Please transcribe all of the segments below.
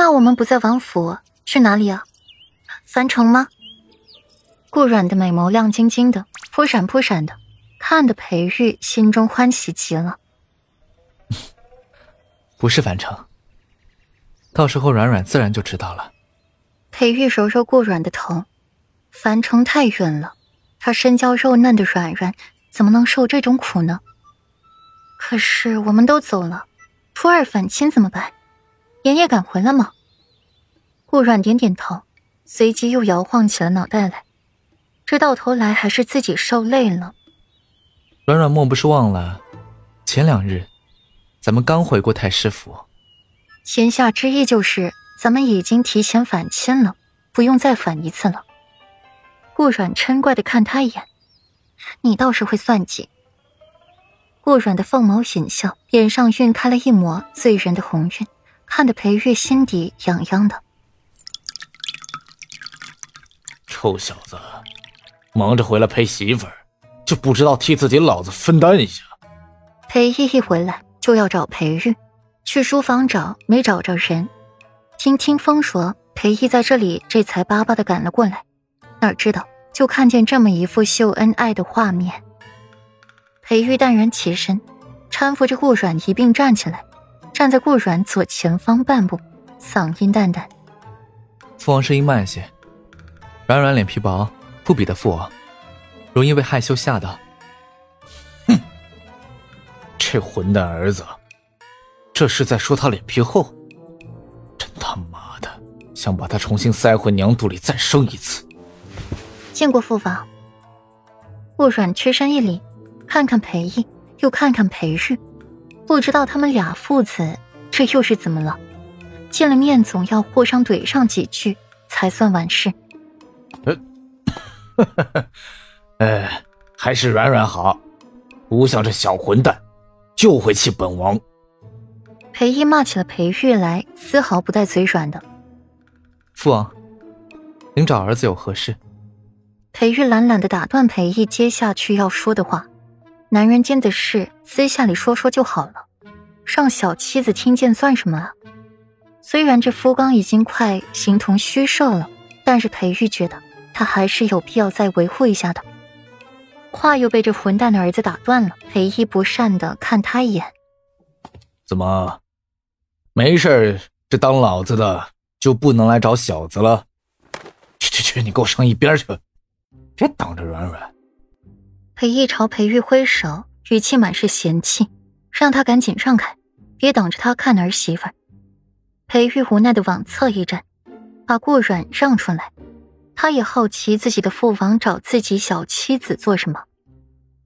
那我们不在王府，去哪里啊？樊城吗？顾阮的美眸亮晶晶的，扑闪扑闪的，看得裴玉心中欢喜极了。不是樊城，到时候软软自然就知道了。裴玉揉揉顾阮的头，樊城太远了，他身娇肉嫩的软软怎么能受这种苦呢？可是我们都走了，初二反亲怎么办？爷爷赶回来吗？顾阮点点头，随即又摇晃起了脑袋来。这到头来还是自己受累了。软软莫不是忘了，前两日咱们刚回过太师府。言下之意就是咱们已经提前反亲了，不用再反一次了。顾阮嗔怪的看他一眼，你倒是会算计。顾阮的凤眸隐笑，脸上晕开了一抹醉人的红晕。看得裴玉心底痒痒的。臭小子，忙着回来陪媳妇儿，就不知道替自己老子分担一下。裴毅一回来就要找裴玉，去书房找没找着人，听听风说裴毅在这里，这才巴巴的赶了过来。哪知道就看见这么一副秀恩爱的画面。裴玉淡然起身，搀扶着顾软一并站起来。站在顾阮左前方半步，嗓音淡淡：“父王声音慢些。软软脸皮薄，不比得父王，容易被害羞吓到。”哼，这混蛋儿子，这是在说他脸皮厚？真他妈的想把他重新塞回娘肚里再生一次！见过父王。顾阮屈身一礼，看看裴毅，又看看裴玉。不知道他们俩父子这又是怎么了？见了面总要互相怼上几句才算完事。呃，哎，还是软软好，不像这小混蛋，就会气本王。裴毅骂起了裴玉来，丝毫不带嘴软的。父王，您找儿子有何事？裴玉懒懒的打断裴毅接下去要说的话。男人间的事，私下里说说就好了，让小妻子听见算什么啊？虽然这夫刚已经快形同虚设了，但是裴玉觉得他还是有必要再维护一下的。话又被这混蛋的儿子打断了，裴毅不善的看他一眼：“怎么，没事这当老子的就不能来找小子了？去去去，你给我上一边去，别挡着软软。”裴毅朝裴玉挥手，语气满是嫌弃，让他赶紧让开，别挡着他看儿媳妇。裴玉无奈的往侧一站，把顾软让出来。他也好奇自己的父王找自己小妻子做什么。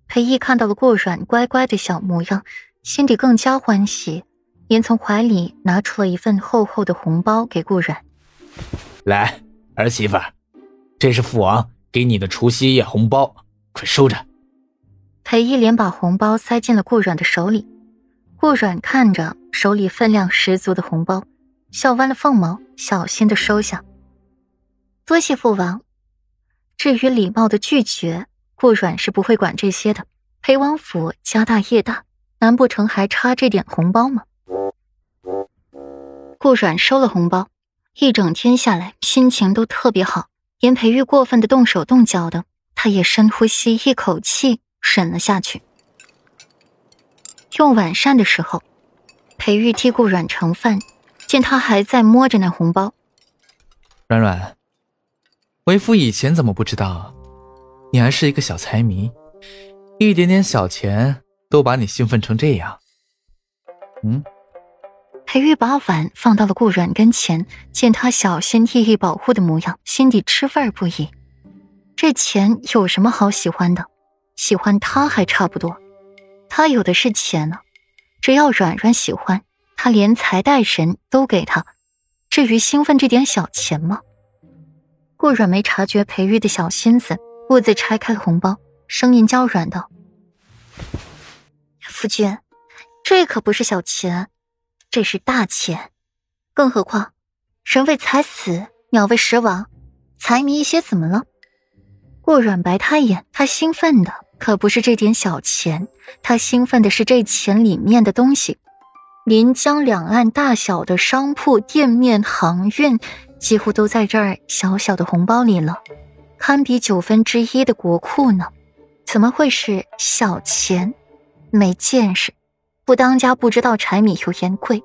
裴毅看到了顾软乖乖的小模样，心底更加欢喜，便从怀里拿出了一份厚厚的红包给顾软。来，儿媳妇，这是父王给你的除夕夜红包，快收着。裴一连把红包塞进了顾阮的手里，顾阮看着手里分量十足的红包，笑弯了凤眸，小心的收下。多谢父王。至于礼貌的拒绝，顾阮是不会管这些的。裴王府家大业大，难不成还差这点红包吗？顾阮收了红包，一整天下来心情都特别好。连裴玉过分的动手动脚的，他也深呼吸一口气。忍了下去。用晚膳的时候，裴玉替顾阮盛饭，见他还在摸着那红包。软软，为夫以前怎么不知道，你还是一个小财迷，一点点小钱都把你兴奋成这样。嗯。裴玉把碗放到了顾阮跟前，见他小心翼翼保护的模样，心底吃味不已。这钱有什么好喜欢的？喜欢他还差不多，他有的是钱呢。只要软软喜欢，他连财带神都给他。至于兴奋这点小钱吗？顾软没察觉裴玉的小心思，兀自拆开红包，声音娇软道：“夫君，这可不是小钱，这是大钱。更何况，人为财死，鸟为食亡，财迷一些怎么了？”顾软白他一眼，他兴奋的。可不是这点小钱，他兴奋的是这钱里面的东西。临江两岸大小的商铺、店面、航运，几乎都在这儿小小的红包里了，堪比九分之一的国库呢。怎么会是小钱？没见识！不当家不知道柴米油盐贵。